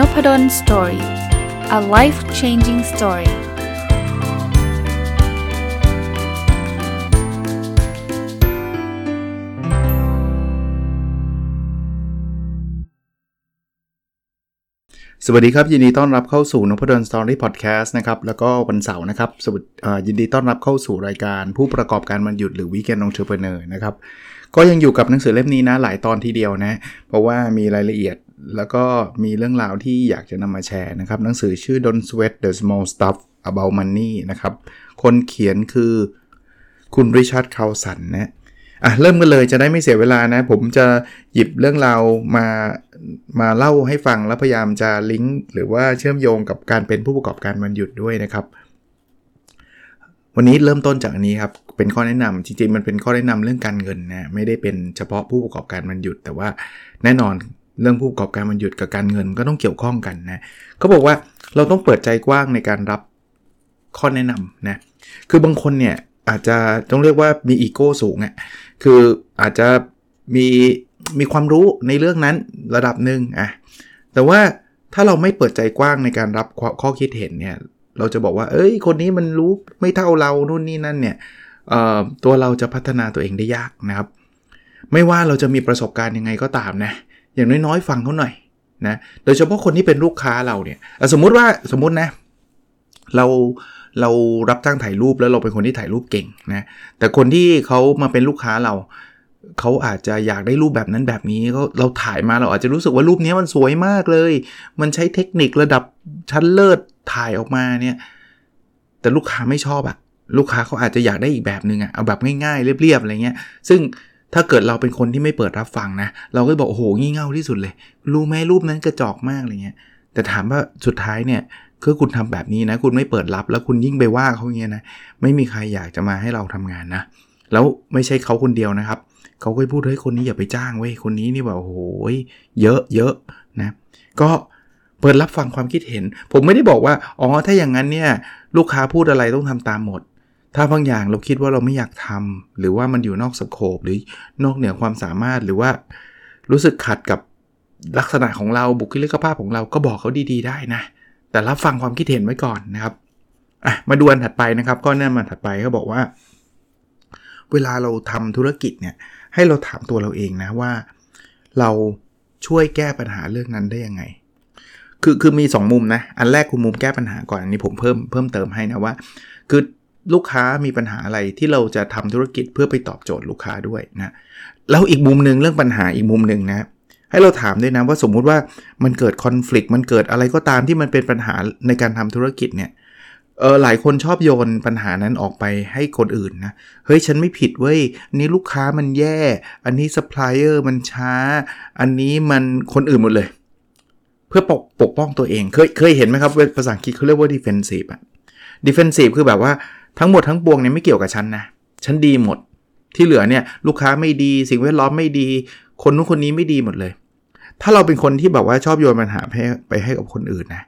Nopadol Story a life changing story สวัสดีครับ ยินดีต้อนรับเข้าสู่นพดล Story Podcast นะครับ แล้วก็วันเสาร์นะครับสวัสดียินดีต้อนรับเข้าสู่รายการผู้ประกอบการวันหยุดหรือ Weekend Entrepreneur นะครับ ก็ยังอยู่กับหนังสือเล่มนี้นะหลายตอนทีเดียวนะ เพราะว่ามีรายละเอียดแล้วก็มีเรื่องราวที่อยากจะนำมาแชร์นะครับ หนังสือชื่อ Don't Sweat the Small Stuff About Money นะครับ คนเขียนคือคุณริชาร์ดคาร์ลสันนะอะเริ่มกันเลยจะได้ไม่เสียเวลานะ ผมจะหยิบเรื่องราวมามาเล่าให้ฟังแล้วพยายามจะลิงก์หรือว่าเชื่อมโยงกับการเป็นผู้ประกอบการวันหยุดด้วยนะครับ วันนี้เริ่มต้นจากอันนี้ครับ เป็นข้อแนะนำจริงๆมันเป็นข้อแนะนำเรื่องการเงินนะไม่ได้เป็นเฉพาะผู้ประกอบการวันหยุด แต่ว่าแน่นอนเรื่องผู้ประกอบการมันหยุดกับการเงินก็ต้องเกี่ยวข้องกันนะเขาบอกว่าเราต้องเปิดใจกว้างในการรับข้อแนะนำนะคือบางคนเนี่ยอาจจะต้องเรียกว่ามีอีโก้สูงอะคืออาจจะมีมีความรู้ในเรื่องนั้นระดับหนึ่งอะแต่ว่าถ้าเราไม่เปิดใจกว้างในการรับข้อคิดเห็นเนี่ยเราจะบอกว่า เอ้ย คนนี้มันรู้ไม่เท่าเรานู่นนี่นั่นเนี่ย ตัวเราจะพัฒนาตัวเองได้ยากนะครับ ไม่ว่าเราจะมีประสบการณ์ยังไงก็ตามนะ อย่างน้อยๆฟังเขาหน่อยนะโดยเฉพาะคนที่เป็นลูกค้าเราเนี่ยสมมุติว่าสมมตินะ เราเรารับจ้างถ่ายรูปแล้วเราเป็นคนที่ถ่ายรูปเก่งนะแต่คนที่เขามาเป็นลูกค้าเราเขาอาจจะอยากได้รูปแบบนั้นแบบนี้เขาเราถ่ายมาเราอาจจะรู้สึกว่ารูปนี้มันสวยมากเลย มันใช้เทคนิคระดับชั้นเลิศถ่ายออกมาเนี่ย แต่ลูกค้าไม่ชอบอะ ลูกค้าเขาอาจจะอยากได้อีกแบบหนึ่งอะเอาแบบง่ายๆ เรียบๆอะไรเงี้ย ซึ่งถ้าเกิดเราเป็นคนที่ไม่เปิดรับฟังนะ เราก็บอกโอ้โหงี่เง่าที่สุดเลย รู้ไหมรูปนั้นกระจอกมากอะไรเงี้ย แต่ถามว่าสุดท้ายเนี่ยคือคุณทำแบบนี้นะ คุณไม่เปิดรับแล้วคุณยิ่งไปว่าเขาเงี้ยนะ ไม่มีใครอยากจะมาให้เราทำงานนะ แล้วไม่ใช่เขาคนเดียวนะครับ เขาก็พูดเฮ้ยคนนี้อย่าไปจ้างเว้ย คนนี้นี่แบบโอ้โหเยอะเยอะนะ ก็เปิดรับฟังความคิดเห็น ผมไม่ได้บอกว่า อ๋อ ถ้าอย่างนั้นเนี่ย ลูกค้าพูดอะไรต้องทำตามหมด ถ้าบางอย่างเราคิดว่าเราไม่อยากทำหรือว่ามันอยู่นอกสโคปหรือนอกเหนือความสามารถหรือว่ารู้สึกขัดกับลักษณะของเราบุคลิกภาพของเราก็บอกเขาดีๆ ได้นะ แต่รับฟังความคิดเห็นไว้ก่อนนะครับอะมาดูอันถัดไปนะครับก็แน่มาถัดไปเขาบอกว่า เวลาเราทำธุรกิจเนี่ยให้เราถามตัวเราเองนะว่า เราช่วยแก้ปัญหาเรื่องนั้นได้ยังไง คือคือมี 2 มุมนะ อันแรกคือมุมแก้ปัญหาก่อนอันนี้ผมเพิ่มเพิ่มเติมให้นะว่า คือ ลูกค้ามีปัญหาอะไรที่เราจะทำธุรกิจเพื่อไปตอบโจทย์ลูกค้าด้วยนะแล้วอีกมุมหนึ่งเรื่องปัญหาอีกมุมหนึ่งนะให้เราถามด้วยนะว่าสมมุติว่ามันเกิดคอน FLICT มันเกิดอะไรก็ตามที่มันเป็นปัญหาในการทำธุรกิจเนี่ยเออหลายคนชอบโยนปัญหานั้นออกไปให้คนอื่นนะเฮ้ยฉันไม่ผิดเว้ยนี่ลูกค้ามันแย่ อันนี้ซัพพลายเออร์มันช้า อันนี้มันคนอื่นหมดเลย เพื่อปกปกป้องตัวเองเคยเคยเห็นไหมครับภาษาอังกฤษเขาเรียกว่า defensive อะ defensive คือแบบว่า ทั้งหมดทั้งปวงเนี่ยไม่เกี่ยวกับฉันนะ ฉันดีหมด ที่เหลือเนี่ยลูกค้าไม่ดี สิ่งแวดล้อมไม่ดี คนนู้นคนนี้ไม่ดีหมดเลย ถ้าเราเป็นคนที่แบบว่าชอบโยนปัญหาไปไปให้กับคนอื่นนะ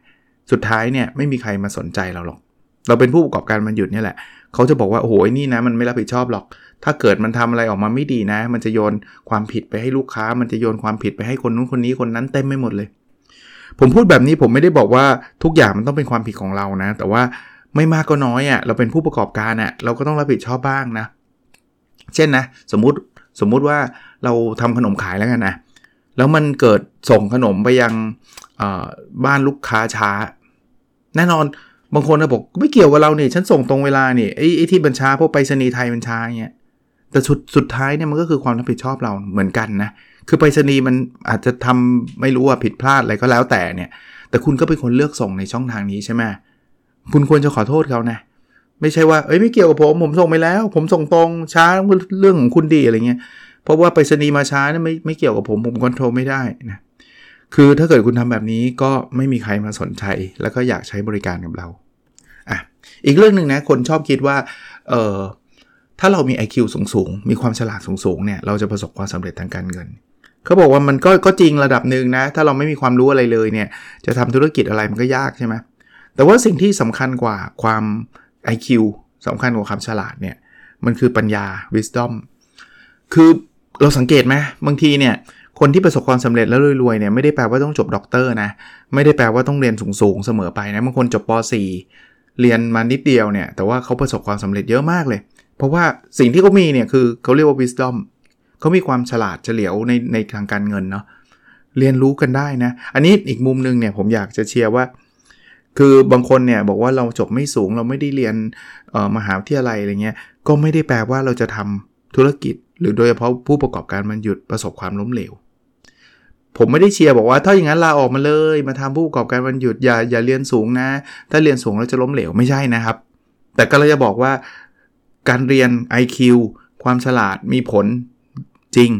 สุดท้ายเนี่ยไม่มีใครมาสนใจเราหรอก เราเป็นผู้ประกอบการมันหยุดนี่แหละ เขาจะบอกว่าโอ้โหนี่นะมันไม่รับผิดชอบหรอก ถ้าเกิดมันทำอะไรออกมาไม่ดีนะ มันจะโยนความผิดไปให้ลูกค้า มันจะโยนความผิดไปให้คนนู้นคนนี้คนนั้นเต็มไม่หมดเลยผมพูดแบบนี้ผมไม่ได้บอกว่าทุกอย่างมันต้องเป็นความผิดของเรานะ แต่ว่า ไม่มากก็น้อยอะ่ะเราเป็นผู้ประกอบการอะ่ะเราก็ต้องรับผิดชอบบ้างนะ เช่นนะสมมุติสมมุติว่าเราทำขนมขายแล้วกันนะแล้วมันเกิดส่งขนมไปยังบ้านลูกค้าช้า แน่นอนบางคนจะบอกไม่เกี่ยวกับเราเนี่ยฉันส่งตรงเวลาเนี่ยไอ้ไอ้ที่บัญชาพราะไปรษณีย์ไทยบัญชาเงี้ยแต่สุดสุดท้ายเนี่ยมันก็คือความรับผิดชอบเราเหมือนกันนะคือไปรษณีย์มันอาจจะทำไม่รู้ว่าผิดพลาดอะไรก็แล้วแต่เนี่ย แต่คุณก็เป็นคนเลือกส่งในช่องทางนี้ใช่ไหม คุณควรจะขอโทษเขานะ ไม่ใช่ว่า เอ้ยไม่เกี่ยวกับผม ผมส่งไปแล้ว ผมส่งตรงช้าเรื่องของคุณดีอะไรเงี้ย เพราะว่าไปรษณีย์มาช้านี่ไม่ไม่เกี่ยวกับผมผมคอนโทรลไม่ได้นะ คือถ้าเกิดคุณทำแบบนี้ก็ไม่มีใครมาสนใจ แล้วก็อยากใช้บริการกับเรา อะ อีกเรื่องหนึ่งนะ คนชอบคิดว่า เออถ้าเรามี IQ สูงสูงมีความฉลาดสูงสูงเนี่ย เราจะประสบความสำเร็จทางการเงินเขาบอกว่ามันก็ก็จริงระดับหนึ่งนะ ถ้าเราไม่มีความรู้อะไรเลยเนี่ย จะทำธุรกิจอะไรมันก็ยากใช่ไหม แต่ว่าสิ่งที่สำคัญกว่าความ IQ สำคัญกว่าความฉลาดเนี่ย มันคือปัญญา wisdom คือเราสังเกตไหมบางทีเนี่ยคนที่ประสบความสำเร็จแล้วรวยๆเนี่ยไม่ได้แปลว่าต้องจบด็อกเตอร์นะ ไม่ได้แปลว่าต้องเรียนสูงๆเสมอไปนะบางคนจบป .4 เรียนมานิดเดียวเนี่ย แต่ว่าเขาประสบความสำเร็จเยอะมากเลย เพราะว่าสิ่งที่เขามีเนี่ยคือเขาเรียกว่า wisdom เขามีความฉลาดเฉลียวในในทางการเงินเนาะเรียนรู้กันได้นะ อันนี้อีกมุมนึงเนี่ยผมอยากจะเชียร์ว่า คือบางคนเนี่ยบอกว่าเราจบไม่สูงเราไม่ได้เรียนมหาวิทยาลัยอะไรเงี้ยก็ไม่ได้แปลว่าเราจะทำธุรกิจ หรือโดยเฉพาะผู้ประกอบการมันหยุดประสบความล้มเหลว ผมไม่ได้เชียร์บอกว่าถ้าอย่างนั้นลาออกมาเลย มาทำผู้ประกอบการมันหยุดอย่าอย่าเรียนสูงนะ ถ้าเรียนสูงแล้วจะล้มเหลวไม่ใช่นะครับ แต่ก็เราจะบอกว่าการเรียน IQ ความฉลาดมีผลจริง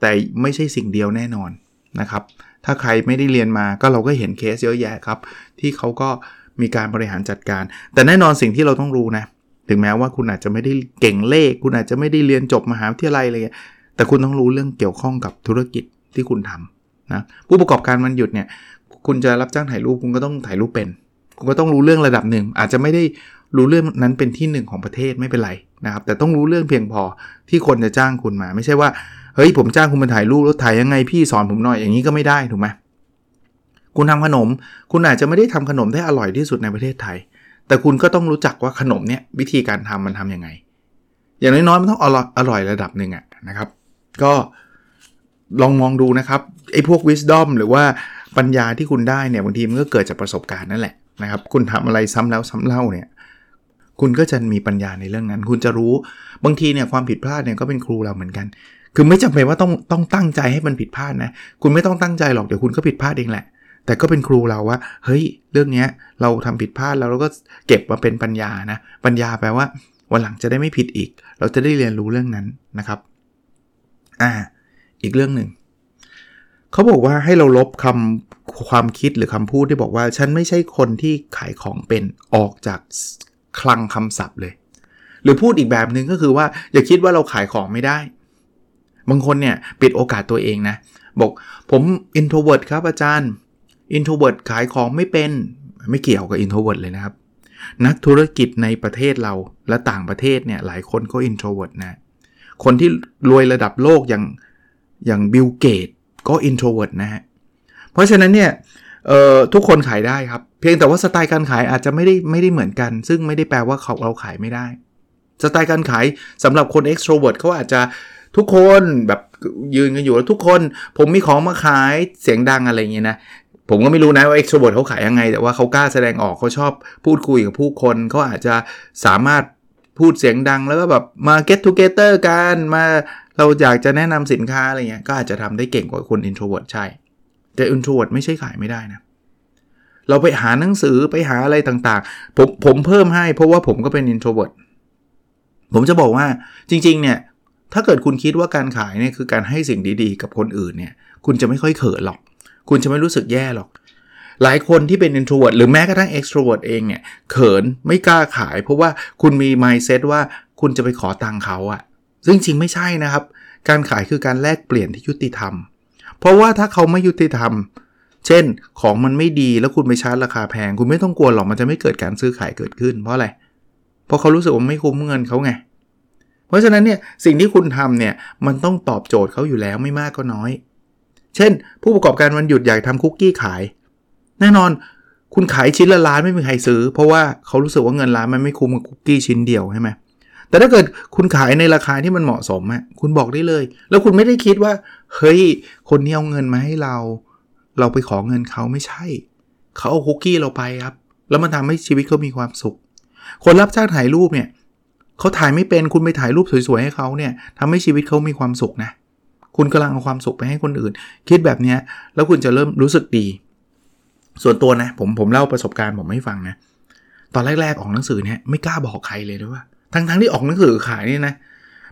แต่ไม่ใช่สิ่งเดียวแน่นอนนะครับ ถ้าใครไม่ได้เรียนมาก็เราก็เห็นเคสเยอะแยะครับ ที่เขาก็มีการบริหารจัดการ แต่แน่นอนสิ่งที่เราต้องรู้นะ ถึงแม้ว่าคุณอาจจะไม่ได้เก่งเลข คุณอาจจะไม่ได้เรียนจบมหาวิทยาลัยอะไรยแต่คุณต้องรู้เรื่องเกี่ยวข้องกับธุรกิจที่คุณทำนะผู้ประกอบการมันหยุดเนี่ยคุณจะรับจ้างถ่ายรูปคุณก็ต้องถ่ายรูปเป็น คุณก็ต้องรู้เรื่องระดับหนึ่ง อาจจะไม่ได้รู้เรื่องนั้นเป็นที่หนึ่งของประเทศไม่เป็นไรนะครับ แต่ต้องรู้เรื่องเพียงพอที่คนจะจ้างคุณมา ไม่ใช่ว่า ฮ้ยผมจ้างคุณมาถ่ายรูปแล้วถ่ายยังไงพี่สอนผมหน่อยอย่างนี้ก็ไม่ได้ถูกไหมคุณทำขนม คุณอาจจะไม่ได้ทำขนมได้อร่อยที่สุดในประเทศไทย แต่คุณก็ต้องรู้จักว่าขนมเนี่ยวิธีการทำมันทํำยังไง อย่างน้อยๆมันต้องอร่อยอร่อยระดับหนึ่งอะนะครับ ก็ลองมองดูนะครับไอ้พวก wisdom หรือว่าปัญญาที่คุณได้เนี่ยบางทีมันก็เกิดจากประสบการณ์นั่นแหละนะครับ คุณทำอะไรซ้ำแล้วซ้าเล่าเนี่ยคุณก็จะมีปัญญาในเรื่องนั้น คุณจะรู้บางทีเนี่ยความผิดพลาดเนี่ยก็เป็นครูเราเหมือนกัน คือไม่จำเป็นว่าต้องต้องตั้งใจให้มันผิดพลาดนะ คุณไม่ต้องตั้งใจหรอกเดี๋ยวคุณก็ผิดพลาดเองแหละ แต่ก็เป็นครูเราว่า เฮ้ย เรื่องนี้เราทำผิดพลาดแล้วเราก็เก็บมาเป็นปัญญานะ ปัญญาแปลว่า วันหลังจะได้ไม่ผิดอีก เราจะได้เรียนรู้เรื่องนั้นนะครับ อ่า อีกเรื่องหนึ่งเขาบอกว่าให้เราลบคำความคิดหรือคำพูดที่บอกว่า ฉันไม่ใช่คนที่ขายของเป็นออกจากคลังคำศัพท์เลย หรือพูดอีกแบบหนึ่งก็คือว่าอย่าคิดว่าเราขายของไม่ได้ บางคนเนี่ยปิดโอกาสตัวเองนะ บอกผม introvert ครับอาจารย์ introvert ขายของไม่เป็นไม่เกี่ยวกับ introvert เลยนะครับ นักธุรกิจในประเทศเราและต่างประเทศเนี่ยหลายคนก็ introvert นะคนที่รวยระดับโลกอย่างอย่างบิลเกตก็ introvert นะฮะเพราะฉะนั้นเนี่ยทุกคนขายได้ครับ เพียงแต่ว่าสไตล์การขายอาจจะไม่ได้ไม่ได้เหมือนกัน ซึ่งไม่ได้แปลว่าเขาเราขายไม่ได้ สไตล์การขายสำหรับคน extrovert เขาอาจจะ ทุกคนแบบยืนกันอยู่แล้วทุกคนผมมีของมาขายเสียงดังอะไรเงี้ยนะผมก็ไม่รู้นะว่า extrovert เขาขายยังไง แต่ว่าเขากล้าแสดงออกเขาชอบพูดคุยกับผู้คนเขาอาจจะสามารถพูดเสียงดังแล้วก็แบบมา get together กันมาเราอยากจะแนะนำสินค้าอะไรเงี้ยก็อาจจะทำได้เก่งกว่าคน introvert ใช่ แต่ introvert ไม่ใช่ขายไม่ได้นะเราไปหาหนังสือไปหาอะไรต่างๆ ผมผมเพิ่มให้เพราะว่าผมก็เป็น introvert ผมจะบอกว่าจริง ๆ เนี่ย ถ้าเกิดคุณคิดว่าการขายเนี่ยคือการให้สิ่งดีๆ กับคนอื่นเนี่ย คุณจะไม่ค่อยเขินหรอก คุณจะไม่รู้สึกแย่หรอก หลายคนที่เป็น introvert หรือแม้กระทั่ง extrovert เองเนี่ย เขินไม่กล้าขาย เพราะว่าคุณมี mindset ว่าคุณจะไปขอตังค์เขาอะซึ่งจริงไม่ใช่นะครับ การขายคือการแลกเปลี่ยนที่ยุติธรรม เพราะว่าถ้าเขาไม่ยุติธรรม เช่น ของมันไม่ดีแล้วคุณไปชาร์จราคาแพง คุณไม่ต้องกลัวหรอกมันจะไม่เกิดการซื้อขายเกิดขึ้น เพราะอะไร เพราะเขารู้สึกว่าไม่คุ้มเงินเขาไงเพราะฉะนั้นเนี่ยสิ่งที่คุณทำเนี่ยมันต้องตอบโจทย์เขาอยู่แล้วไม่มากก็น้อย เช่น ผู้ประกอบการวันหยุดอยากทำคุกกี้ขาย แน่นอนคุณขายชิ้นละล้านไม่มีใครซื้อ เพราะว่าเขารู้สึกว่าเงินล้านมันไม่คุ้มกับคุกกี้ชิ้นเดียวใช่ไหมแต่ถ้าเกิดคุณขายในราคาที่มันเหมาะสมอะคุณบอกได้เลย แล้วคุณไม่ได้คิดว่า เฮ้ย คนนี้เอาเงินมาให้เรา เราไปขอเงินเขาไม่ใช่ เขาเอาคุกกี้เราไปครับ แล้วมันทำให้ชีวิตเขามีความสุข คนรับจ้างถ่ายรูปเนี่ย เขาถ่ายไม่เป็นคุณไปถ่ายรูปสวยๆให้เขาเนี่ยทำให้ชีวิตเขามีความสุขนะคุณกำลังเอาความสุขไปให้คนอื่น คิดแบบนี้แล้วคุณจะเริ่มรู้สึกดี ส่วนตัวนะผมผมเล่าประสบการณ์ผมให้ฟังนะตอนแรกๆออกหนังสือเนี่ยไม่กล้าบอกใครเลยด้วยว่าทั้งทั้งที่ออกหนังสือขายนี่นะ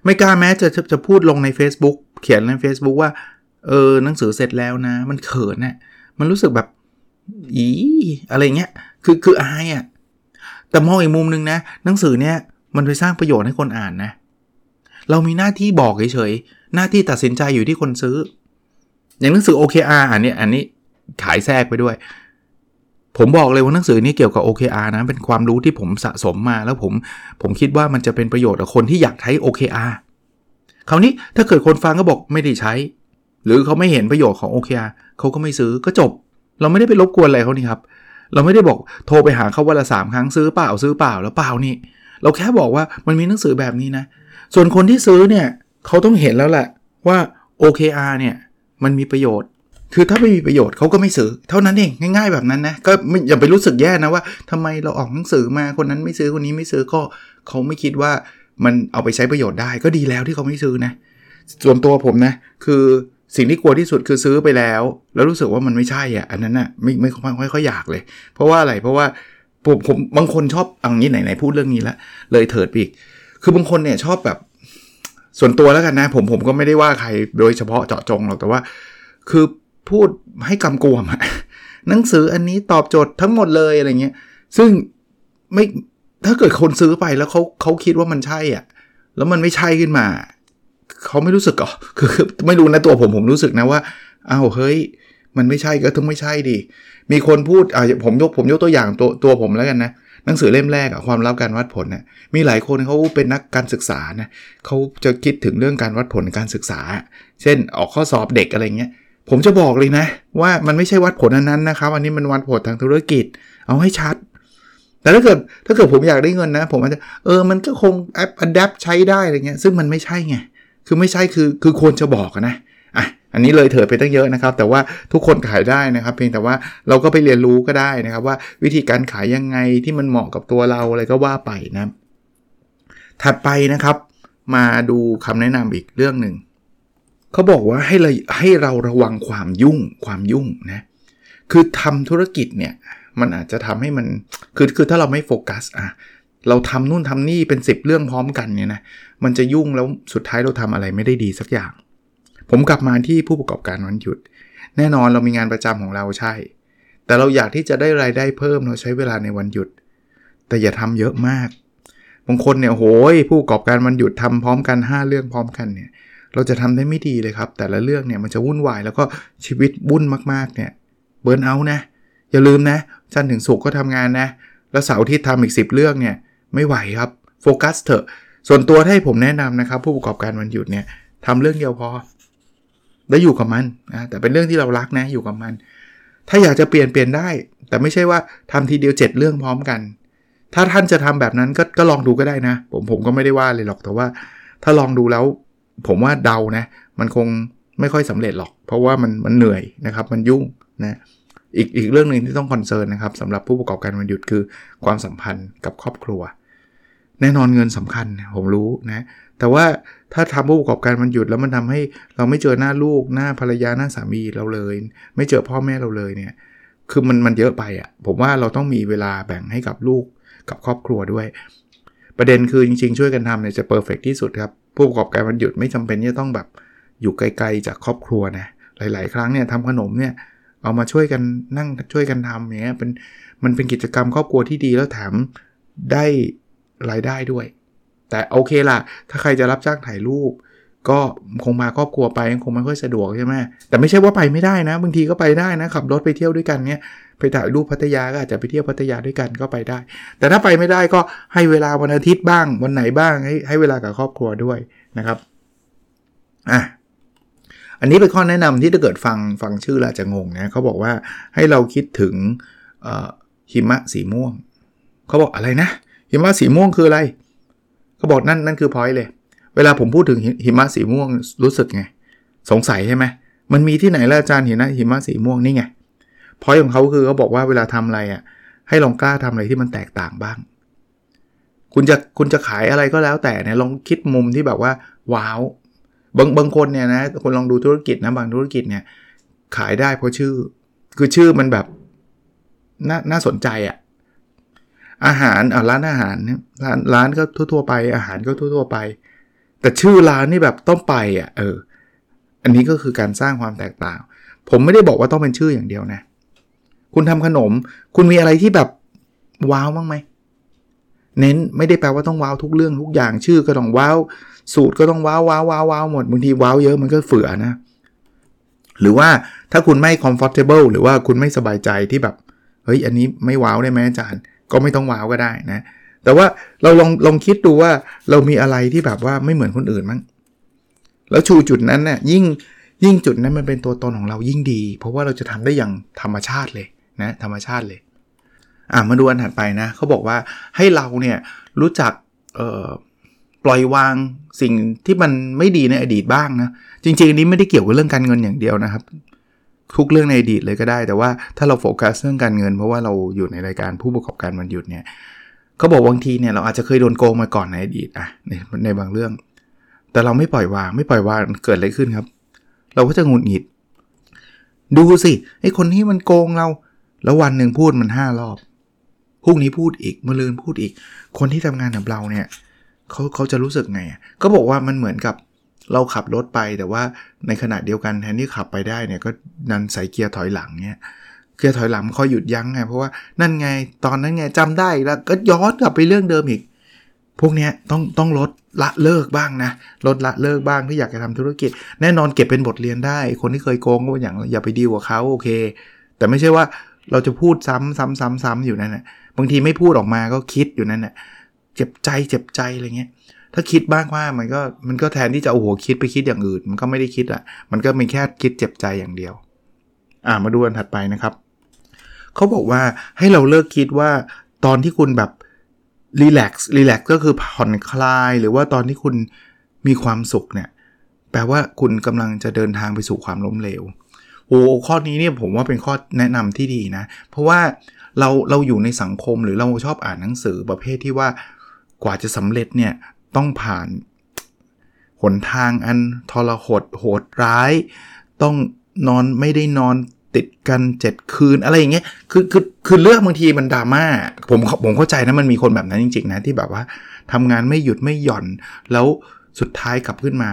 ไม่กล้าแม้จะจะจะพูดลงใน Facebook เขียนใน Facebook ว่าเออหนังสือเสร็จแล้วนะ มันเขินนะ่ะมันรู้สึกแบบอีอะไรเงี้ยคือคืออายอะ่ะแต่มองอีกมุมนึงนะ หนังสือเนี้ย มันไปสร้างประโยชน์ให้คนอ่านนะ เรามีหน้าที่บอกเฉยๆ หน้าที่ตัดสินใจอยู่ที่คนซื้อ อย่างหนังสือ OKR อันนี้อันนี้ขายแทรกไปด้วย ผมบอกเลยว่าหนังสือนี้เกี่ยวกับ OKR นะ เป็นความรู้ที่ผมสะสมมา แล้วผมผมคิดว่ามันจะเป็นประโยชน์กับคนที่อยากใช้ OKR คราวนี้ถ้าเกิดคนฟังก็บอกไม่ได้ใช้ หรือเขาไม่เห็นประโยชน์ของ OKR เขาก็ไม่ซื้อก็จบ เราไม่ได้ไปรบกวนอะไรเขานี่ครับเราไม่ได้บอกโทรไปหาเขาวันละสามครั้งซื้อเปล่าซื้อเปล่าแล้วเปล่านี่ เราแค่บอกว่ามันมีหนังสือแบบนี้นะ ส่วนคนที่ซื้อเนี่ยเขาต้องเห็นแล้วแหละว่า OKR เนี่ยมันมีประโยชน์ คือถ้าไม่มีประโยชน์เขาก็ไม่ซื้อ เท่านั้นเองง่ายๆแบบนั้นนะ ก็อย่าไปรู้สึกแย่นะว่าทำไมเราออกหนังสือมาคนนั้นไม่ซื้อคนนี้ไม่ซื้อก็เขาไม่คิดว่ามันเอาไปใช้ประโยชน์ได้ก็ดีแล้วที่เขาไม่ซื้อนะ ส่วนตัวผมนะ คือสิ่งที่กลัวที่สุดคือซื้อไปแล้ว แล้วรู้สึกว่ามันไม่ใช่อะอันนั้นอะไม่ไม่ไม่ไม่ค่อยอยากเลย เพราะว่าอะไรเพราะว่า ผมผมบางคนชอบอังนี้ไหนไหนพูดเรื่องนี้แล้วเลยเถิดปีก คือบางคนเนี่ยชอบแบบ ส่วนตัวแล้วกันนะ ผมผมก็ไม่ได้ว่าใครโดยเฉพาะเจาะจงหรอกแต่ว่า คือพูดให้กำกวมอะหนังสืออันนี้ตอบโจทย์ทั้งหมดเลยอะไรเงี้ย ซึ่งไม่ถ้าเกิดคนซื้อไปแล้วเขาเขาคิดว่ามันใช่อะ แล้วมันไม่ใช่ขึ้นมา เขาไม่รู้สึกหรอคือไม่รู้นะตัวผมผมรู้สึกนะว่าอ้าวเฮ้ย มันไม่ใช่ก็ต้องไม่ใช่ดิ มีคนพูดอ่าผมยกผมยกตัวอย่างตัวตัวผมแล้วกันนะหนังสือเล่มแรกอะความลับการวัดผลเนะมีหลายคนเขาเป็นนักการศึกษานะเขาจะคิดถึงเรื่องการวัดผลการศึกษา เช่นออกข้อสอบเด็กอะไรเงี้ยผมจะบอกเลยนะ ว่ามันไม่ใช่วัดผลอันนั้นนะครับ อันนี้มันวัดผลทางธุรกิจ เอาให้ชัด แต่ถ้าเกิดถ้าเกิดผมอยากได้เงินนะ ผมอาจจะเออมันก็คงแอปอัดแอปใช้ได้อะไรเงี้ยซึ่งมันไม่ใช่ไงคือไม่ใช่คือคือควรจะบอกนะ อันนี้เลยเถิดไปตั้งเยอะนะครับ แต่ว่าทุกคนขายได้นะครับ เพียงแต่ว่าเราก็ไปเรียนรู้ก็ได้นะครับ ว่าวิธีการขายยังไงที่มันเหมาะกับตัวเราอะไรก็ว่าไปนะ ถัดไปนะครับ มาดูคำแนะนำอีกเรื่องหนึ่งเขาบอกว่าให้เราให้เราระวังความยุ่งความยุ่งนะคือทำธุรกิจเนี่ยมันอาจจะทำให้มันคือคือถ้าเราไม่โฟกัสอะเราทำนู่นทำนี่เป็น 10 เรื่องพร้อมกันเนี่ยนะมันจะยุ่งแล้วสุดท้ายเราทำอะไรไม่ได้ดีสักอย่าง ผมกลับมาที่ผู้ประกอบการวันหยุด แน่นอนเรามีงานประจำของเราใช่ แต่เราอยากที่จะได้รายได้เพิ่มเราใช้เวลาในวันหยุด แต่อย่าทำเยอะมาก บางคนเนี่ยโหยผู้ประกอบการวันหยุดทำพร้อมกัน 5 เรื่องพร้อมกันเนี่ยเราจะทำได้ไม่ดีเลยครับ แต่ละเรื่องเนี่ยมันจะวุ่นวายแล้วก็ชีวิตวุ่นมากๆเนี่ยเบิร์นเอานะ อย่าลืมนะ จันถึงศุกก็ทำงานนะ แล้วเสาร์อาทิตย์ทำอีก 10 เรื่องเนี่ยไม่ไหวครับโฟกัสเถอะ ส่วนตัวให้ผมแนะนำนะครับ ผู้ประกอบการวันหยุดเนี่ยทำเรื่องเดียวพอ แล้อยู่กับมันนะแต่เป็นเรื่องที่เรารักนะอยู่กับมัน ถ้าอยากจะเปลี่ยนเปลี่ยนได้ แต่ไม่ใช่ว่าทำทีเดียว 7 เรื่องพร้อมกัน ถ้าท่านจะทำแบบนั้นก็ก็ลองดูก็ได้นะ ผมผมก็ไม่ได้ว่าเลยหรอกแต่ว่า ถ้าลองดูแล้ว ผมว่าเดานะ มันคงไม่ค่อยสำเร็จหรอก เพราะว่ามันมันเหนื่อยนะครับ มันยุ่งนะอีกอีกเรื่องหนึ่งที่ต้องคอนเซิร์นนะครับสำหรับผู้ประกอบการวันหยุดคือความสัมพันธ์กับครอบครัว แน่นอนเงินสำคัญผมรู้นะ แต่ว่าถ้าทำผู้ประกอบการวันหยุดแล้วมันทำให้เราไม่เจอหน้าลูกหน้าภรรยาหน้าสามีเราเลย ไม่เจอพ่อแม่เราเลยเนี่ยคือมันมันเยอะไปอะ่ะผมว่าเราต้องมีเวลาแบ่งให้กับลูกกับครอบครัวด้วย ประเด็นคือจริง ๆ ช่วยกันทำเนี่ยจะเพอร์เฟกที่สุดครับผู้ประกอบการวันหยุดไม่จำเป็นที่จะต้องแบบอยู่ไกลๆจากครอบครัวนะหลาย ๆ ครั้งเนี่ยทำขนมเนี่ยเอามาช่วยกันนั่งช่วยกันทำอย่างเงี้ยเป็นมันเป็นกิจกรรมครอบครัวที่ดีแล้วแถมได้รายได้ด้วย แต่โอเคล่ะถ้าใครจะรับจ้างถ่ายรูป ก็คงมาครอบครัวไปคงไม่ค่อยสะดวกใช่ไหมแต่ไม่ใช่ว่าไปไม่ได้นะบางทีก็ไปได้นะขับรถไปเที่ยวด้วยกันเนี่ยไปถ่ายรูปพัทยาก็อาจจะไปเที่ยวพัทยาด้วยกันก็ไปได้ แต่ถ้าไปไม่ได้ก็ให้เวลาวันอาทิตย์บ้าง วันไหนบ้างให้ให้เวลากับครอบครัวด้วยนะครับอะอันนี้เป็นข้อแนะนำที่ถ้าเกิดฟังฟังชื่อล้วจะงงนะเขาบอกว่าให้เราคิดถึงหิมะสีม่วง เขาบอกอะไรนะหิมะสีม่วงคืออะไร เขาบอกนั่นนั่นคือพอยต์เลย เวลาผมพูดถึงหิมะสีม่วงรู้สึกไง สงสัยใช่ไหมมันมีที่ไหนล่ะอาจารย์เห็นนะหิมะสีม่วงนี่ไงพอยต์ของเขาคือเขาบอกว่าเวลาทำอะไรอะให้ลองกล้าทำอะไรที่มันแตกต่างบ้าง คุณจะคุณจะขายอะไรก็แล้วแต่เนี่ยลองคิดมุมที่แบบว่าว้าวบางบางคนเนี่ยนะคนลองดูธุรกิจนะบางธุรกิจเนี่ยขายได้เพราะชื่อ คือชื่อมันแบบน่าน่าสนใจอะ่ะ อาหารอ่าร้านอาหารร้านร้านก็ทั่วๆไป อาหารก็ทั่วๆไป แต่ชื่อร้านนี่แบบต้องไปอะเออ อันนี้ก็คือการสร้างความแตกต่าง ผมไม่ได้บอกว่าต้องเป็นชื่ออย่างเดียวนะ คุณทำขนม คุณมีอะไรที่แบบว้าวบ้างไหมเน้นไม่ได้แปลว่าต้องว้าวทุกเรื่องทุกอย่างชื่อก็ต้องว้าวสูตรก็ต้องว้าวว้าวว้าววาวหมดบางทีว้าวเยอะมันก็เฟื่อนะ หรือว่าถ้าคุณไม่ comfortable หรือว่าคุณไม่สบายใจที่แบบ เฮ้ย อันนี้ไม่ว้าวได้ไหมอาจารย์ ก็ไม่ต้องว้าวก็ได้นะ แต่ว่าเราลองลองคิดดูว่าเรามีอะไรที่แบบว่าไม่เหมือนคนอื่นมั้งแล้วชูจุดนั้นเนะ่ยยิ่งยิ่งจุดนั้นมันเป็นตัวตนของเรายิ่งดี เพราะว่าเราจะทำได้อย่างธรรมชาติเลยนะธรรมชาติเลยอะมาดูอันถัดไปนะเขาบอกว่าให้เราเนี่ยรู้จักเอ่อปล่อยวางสิ่งที่มันไม่ดีในอดีตบ้างนะจริงๆอันนี้ไม่ได้เกี่ยวกับเรื่องการเงินอย่างเดียวนะครับ ทุกเรื่องในอดีตเลยก็ได้ แต่ว่าถ้าเราโฟกัสเรื่องการเงิน เพราะว่าเราอยู่ในรายการผู้ประกอบการมันหยุดเนี่ยเขาบอกบางทีเนี่ยเราอาจจะเคยโดนโกงมาก่อนในอดีตอะในในบางเรื่อง แต่เราไม่ปล่อยวางไม่ปล่อยวางเกิดอะไรขึ้นครับ เราก็จะงุนหงิด ดูสิไอ้คนนี้มันโกงเรา แล้ววันหนึ่งพูดมันห้ารอบพรุ่งนี้พูดอีกมะรืนพูดอีก คนที่ทำงานกับเราเนี่ยเขาเขาจะรู้สึกไงก็บอกว่ามันเหมือนกับ เราขับรถไปแต่ว่าในขณะเดียวกันแทนที่ขับไปได้เนี่ยก็นันใส่เกียร์ถอยหลังเนี่ยเกียร์ถอยหลังคอยหยุดยั้งไงเพราะว่านั่นไงตอนนั้นไงจำได้แล้วก็ย้อนกลับไปเรื่องเดิมอีก พวกเนี้ยต้องต้องลดละเลิกบ้างนะลดละเลิกบ้างถ้าอยากจะทำธุรกิจ แน่นอนเก็บเป็นบทเรียนได้ คนที่เคยโกงก็อย่างอย่าไปดีกว่าเขาโอเค แต่ไม่ใช่ว่าเราจะพูดซ้ำซ้ำซ้ำซ้ำอยู่นั่นแหละบางทีไม่พูดออกมาก็คิดอยู่นั่นแหละเจ็บใจเจ็บใจอะไรเงี้ย ถ้าคิดบ้างว่ามันก็มันก็แทนที่จะเอาหัวคิดไปคิดอย่างอื่น มันก็ไม่ได้คิดอะมันก็เป็นแค่คิดเจ็บใจอย่างเดียว อ่ามาดูอันถัดไปนะครับเขาบอกว่าให้เราเลิกคิดว่าตอนที่คุณแบบรีแลกซ์รีแลกซ์ก็คือผ่อนคลาย หรือว่าตอนที่คุณมีความสุขเนี่ยแปลว่าคุณกำลังจะเดินทางไปสู่ความล้มเหลวโอ้ข้อนี้เนี่ยผมว่าเป็นข้อแนะนำที่ดีนะ เพราะว่าเราเราอยู่ในสังคมหรือเราชอบอ่านหนังสือประเภทที่ว่ากว่าจะสำเร็จเนี่ย ต้องผ่านหนทางอันทรหดโหดร้าย ต้องนอนไม่ได้นอนติดกัน7คืนอะไรอย่างเงี้ยคือคือคือเรื่องบางทีมันดราม่าผมผมเข้าใจนะมันมีคนแบบนั้นจริงๆนะที่แบบว่าทำงานไม่หยุดไม่หย่อน แล้วสุดท้ายกลับขึ้นมา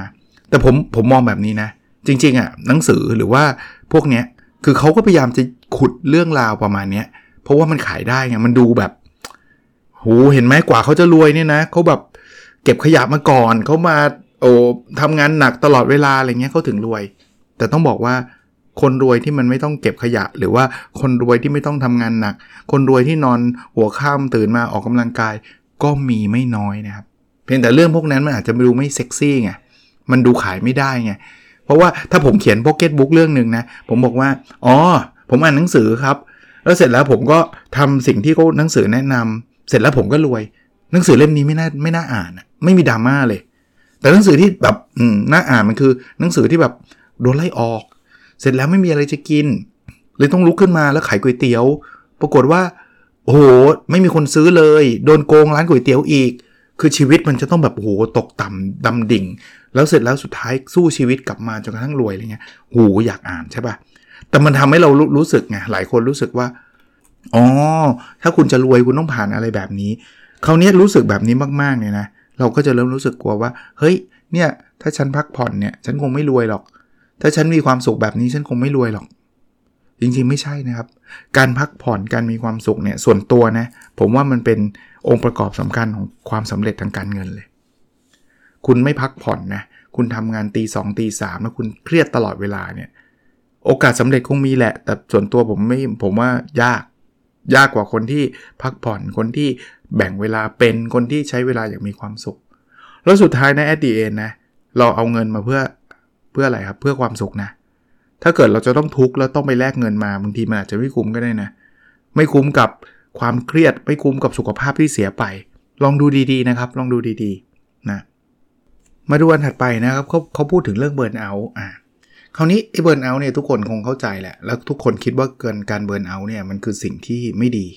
แต่ผมผมมองแบบนี้นะ จริง ๆอะ่ะหนังสือหรือว่าพวกเนี้ยคือเขาก็พยายามจะขุดเรื่องราวประมาณเนี้ยเพราะว่ามันขายได้ไงมันดูแบบโหเห็นไหมกว่าเขาจะรวยเนี่ยนะเขาแบบ เก็บขยะมาก่อนเขามาโอ้ทำงานหนักตลอดเวลาอะไรเงี้ยเขาถึงรวย แต่ต้องบอกว่าคนรวยที่มันไม่ต้องเก็บขยะ หรือว่าคนรวยที่ไม่ต้องทำงานหนัก คนรวยที่นอนหัวค่ำตื่นมาออกกำลังกาย ก็มีไม่น้อยนะครับ เพียงแต่เรื่องพวกนั้นมันอาจจะดูไม่เซ็กซี่ไงมันดูขายไม่ได้ไงเพราะว่าถ้าผมเขียนพ็อกเก็ตบุ๊กเรื่องหนึ่งนะ ผมบอกว่าอ๋อผมอ่านหนังสือครับ แล้วเสร็จแล้วผมก็ทำสิ่งที่เขาหนังสือแนะนำเสร็จแล้วผมก็รวย หนังสือเล่มนี้ไม่น่าไม่น่าอ่านอะ ไม่มีดราม่าเลย แต่หนังสือที่แบบน่าอ่านมันคือ หนังสือที่แบบโดนไล่ออก เสร็จแล้วไม่มีอะไรจะกินเลยต้องลุกขึ้นมาแล้วขายก๋วยเตี๋ยว ปรากฏว่า โอ้โห ไม่มีคนซื้อเลย โดนโกงร้านก๋วยเตี๋ยวอีก คือชีวิตมันจะต้องแบบโอ้โหตกต่ำดำดิ่ง แล้วเสร็จแล้วสุดท้ายสู้ชีวิตกลับมาจนกระทั่งรวยอะไรเงี้ยโหอยากอ่านใช่ปะแต่มันทำให้เรารู้สึกไงหลายคนรู้สึกว่าอ๋อถ้าคุณจะรวยคุณต้องผ่านอะไรแบบนี้คราวนี้รู้สึกแบบนี้มากๆเนี่ยนะ เราก็จะเริ่มรู้สึกกลัวว่า เฮ้ย เนี่ย ถ้าฉันพักผ่อนเนี่ย ฉันคงไม่รวยหรอก ถ้าฉันมีความสุขแบบนี้ฉันคงไม่รวยหรอก จริงๆไม่ใช่นะครับ การพักผ่อนการมีความสุขเนี่ย ส่วนตัวนะ ผมว่ามันเป็นองค์ประกอบสำคัญของความสำเร็จทางการเงินเลย คุณไม่พักผ่อนนะ คุณทำงานตีสองตีสามแล้วคุณเครียดตลอดเวลาเนี่ย โอกาสสำเร็จคงมีแหละ แต่ส่วนตัวผมไม่ ผมว่ายาก ยากกว่าคนที่พักผ่อน คนที่ แบ่งเวลาเป็นคนที่ใช้เวลาอย่างมีความสุข แล้วสุดท้ายในแอดดีเอ็นนะเราเอาเงินมาเพื่อเพื่ออะไรครับ เพื่อความสุขนะ ถ้าเกิดเราจะต้องทุกข์แล้วต้องไปแลกเงินมาบางทีมันอาจจะไม่คุ้มก็ได้นะ ไม่คุ้มกับความเครียดไม่คุ้มกับสุขภาพที่เสียไป ลองดูดีๆนะครับ ลองดูดีๆนะมาดูอันถัดไปนะครับเขาเขาพูดถึงเรื่อง burnout อ่าคราวนี้ไอ้ burnout เนี่ยทุกคนคงเข้าใจแหละ แล้วทุกคนคิดว่าเกินการ burnout เนี่ยมันคือสิ่งที่ไม่ดี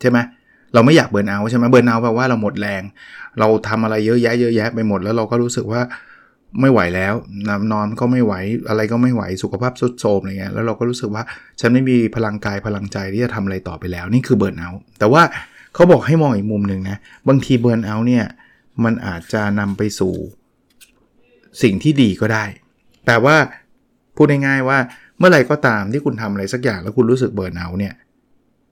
ใช่ไหมเราไม่อยาก burnout ใช่ไหม burnout แปลว่าเราหมดแรง เราทำอะไรเยอะแยะเยอะแยะไปหมดแล้วเราก็รู้สึกว่าไม่ไหวแล้วนอนก็ไม่ไหวอะไรก็ไม่ไหวสุขภาพสุดโทรมอะไรเงี้ยแล้วเราก็รู้สึกว่าฉันไม่มีพลังกายพลังใจที่จะทำอะไรต่อไปแล้ว นี่คือเบิร์นเอาแต่ว่าเขาบอกให้มองอีกมุมหนึ่งนะบางทีเบิร์นเอาเนี่ยมันอาจจะนำไปสู่สิ่งที่ดีก็ได้ แต่ว่าพูดง่ายๆว่าเมื่อไหร่ก็ตามที่คุณทำอะไรสักอย่างแล้วคุณรู้สึกเบิร์นเอาเนี่ย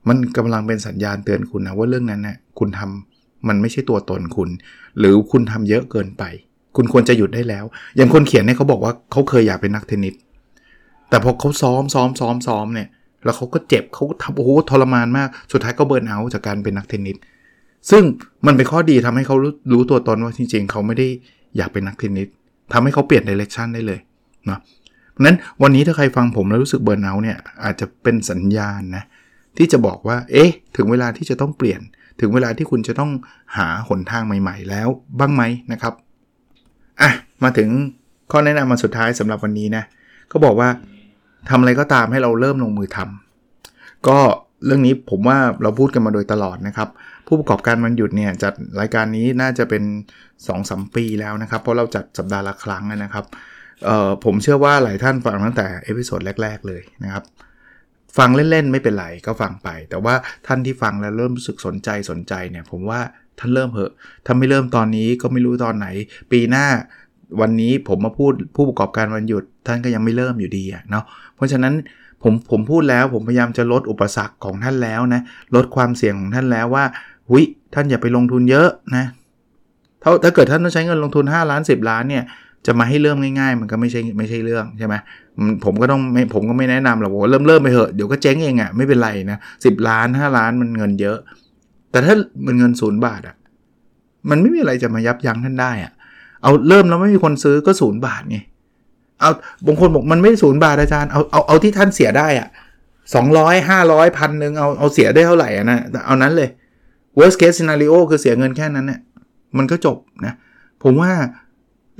มันกำลังเป็นสัญญาณเตือนคุณนะว่าเรื่องนั้นนะ่ะคุณทำมันไม่ใช่ตัวตนคุณ หรือคุณทำเยอะเกินไป คุณควรจะหยุดได้แล้ว อย่างคนเขียนเนี่ยเขาบอกว่าเขาเคยอยากเป็นนักเทนนิสแต่พอเขาซ้อมซ้อมซ้อมซ้อมเนี่ยแล้วเขาก็เจ็บเขาทำโอ้โหทรมานมากสุดท้ายก็เบิร์นเอาจากการเป็นนักเทนนิสซึ่งมันเป็นข้อดีทำให้เขารู้รู้ตัวตนว่าจริง ๆ เขาไม่ได้อยากเป็นนักเทนนิสทำให้เขาเปลี่ยนดิเรกชันได้เลยเนาะนั้นวันนี้ถ้าใครฟังผมแล้วรู้สึกเบิร์นเอาเนี่ยอาจจะเป็นสัญญาณนะ ที่จะบอกว่า เอ๊ะ ถึงเวลาที่จะต้องเปลี่ยน ถึงเวลาที่คุณจะต้องหาหนทางใหม่ ๆ แล้วบ้างไหมนะครับ อะ มาถึงข้อแนะนำมาสุดท้ายสำหรับวันนี้นะ ก็บอกว่าทำอะไรก็ตามให้เราเริ่มลงมือทำ ก็เรื่องนี้ผมว่าเราพูดกันมาโดยตลอดนะครับ ผู้ประกอบการมันหยุดเนี่ยจัดรายการนี้น่าจะเป็น2อสปีแล้วนะครับ เพราะเราจัดสัปดาห์ละครั้งนะครับผมเชื่อว่าหลายท่านฟังตั้งแต่ episode แรก ๆ เลยนะครับ ฟังเล่นๆ ไม่เป็นไรก็ฟังไป แต่ว่าท่านที่ฟังแล้วเริ่มรู้สึกสนใจสนใจเนี่ย ผมว่าท่านเริ่มเหอะถ้าไม่เริ่มตอนนี้ก็ไม่รู้ตอนไหน ปีหน้าวันนี้ผมมาพูดผู้ประกอบการวันหยุด ท่านก็ยังไม่เริ่มอยู่ดีเนาะเพราะฉะนั้นผมผมพูดแล้วผมพยายามจะลดอุปสรรคของท่านแล้วนะลดความเสี่ยงของท่านแล้วว่าหุยท่านอย่าไปลงทุนเยอะนะถ้าถ้าเกิดท่านต้องใช้เงินลงทุน 5 ล้าน 10 ล้านเนี่ยจะมาให้เริ่มง่าย ๆ มันก็ไม่ใช่ไม่ใช่เรื่องใช่ไหม ผมก็ต้องไม่ผมก็ไม่แนะนำหรอกว่าเริ่มเริ่มไปเถอะเดี๋ยวก็เจ๊งเองอะ่ะไม่เป็นไรนะสิบล้าน5ล้านมันเงินเยอะ แต่ถ้ามันเงินศูนย์บาทอะ่ะมันไม่มีอะไรจะมายับยั้งท่านได้อะ่ะเอาเริ่มแล้วไม่มีคนซื้อก็ศูนย์บาทไงเอาบางคนบอกมันไม่ศูนย์บาทอาจารย์เอาเอาเอาที่ท่านเสียได้อะสองร้อยห้าร้อยพันหนึ่งเอาเอาเสียได้เท่าไหร่อะนะเอานั้นเลย worst case scenario คือเสียเงินแค่นั้นเนี่ยมันก็จบนะ ผมว่า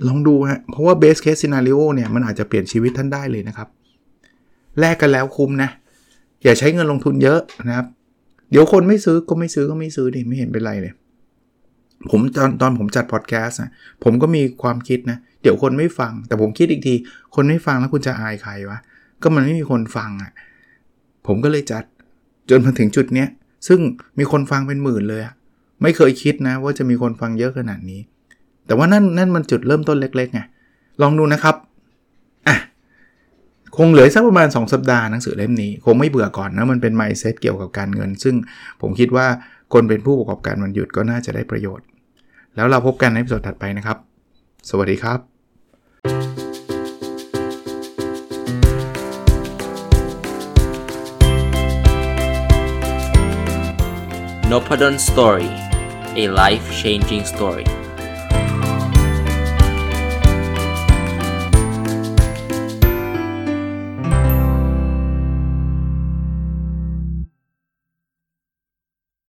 ลองดูฮะ เพราะว่า best case scenario เนี่ยมันอาจจะเปลี่ยนชีวิตท่านได้เลยนะครับ แลกกันแล้วคุ้มนะ อย่าใช้เงินลงทุนเยอะนะครับ เดี๋ยวคนไม่ซื้อก็ไม่ซื้อก็ไม่ซื้อดิไม่เห็นเป็นไรเลย ผมตอนตอนผมจัดพอดแคสต์นะผมก็มีความคิดนะ เดี๋ยวคนไม่ฟัง แต่ผมคิดอีกที คนไม่ฟังแล้วคุณจะอายใครวะ ก็มันไม่มีคนฟังอะ่ะ ผมก็เลยจัดจนมาถึงจุดเนี้ยซึ่งมีคนฟังเป็นหมื่นเลยอะไม่เคยคิดนะว่าจะมีคนฟังเยอะขนาดนี้ แต่ว่านั่นนั่นมันจุดเริ่มต้นเล็กๆไงลองดูนะครับอะคงเหลือสักประมาณ 2 สัปดาห์หนังสือเล่มนี้ คงไม่เบื่อก่อนนะ มันเป็นไมซ์เซ็ตเกี่ยวกับการเงิน ซึ่งผมคิดว่าคนเป็นผู้ประกอบการวันหยุดก็น่าจะได้ประโยชน์ แล้วเราพบกันในตอนถัดไปนะครับ สวัสดีครับ n o p a d o n Story a life changing story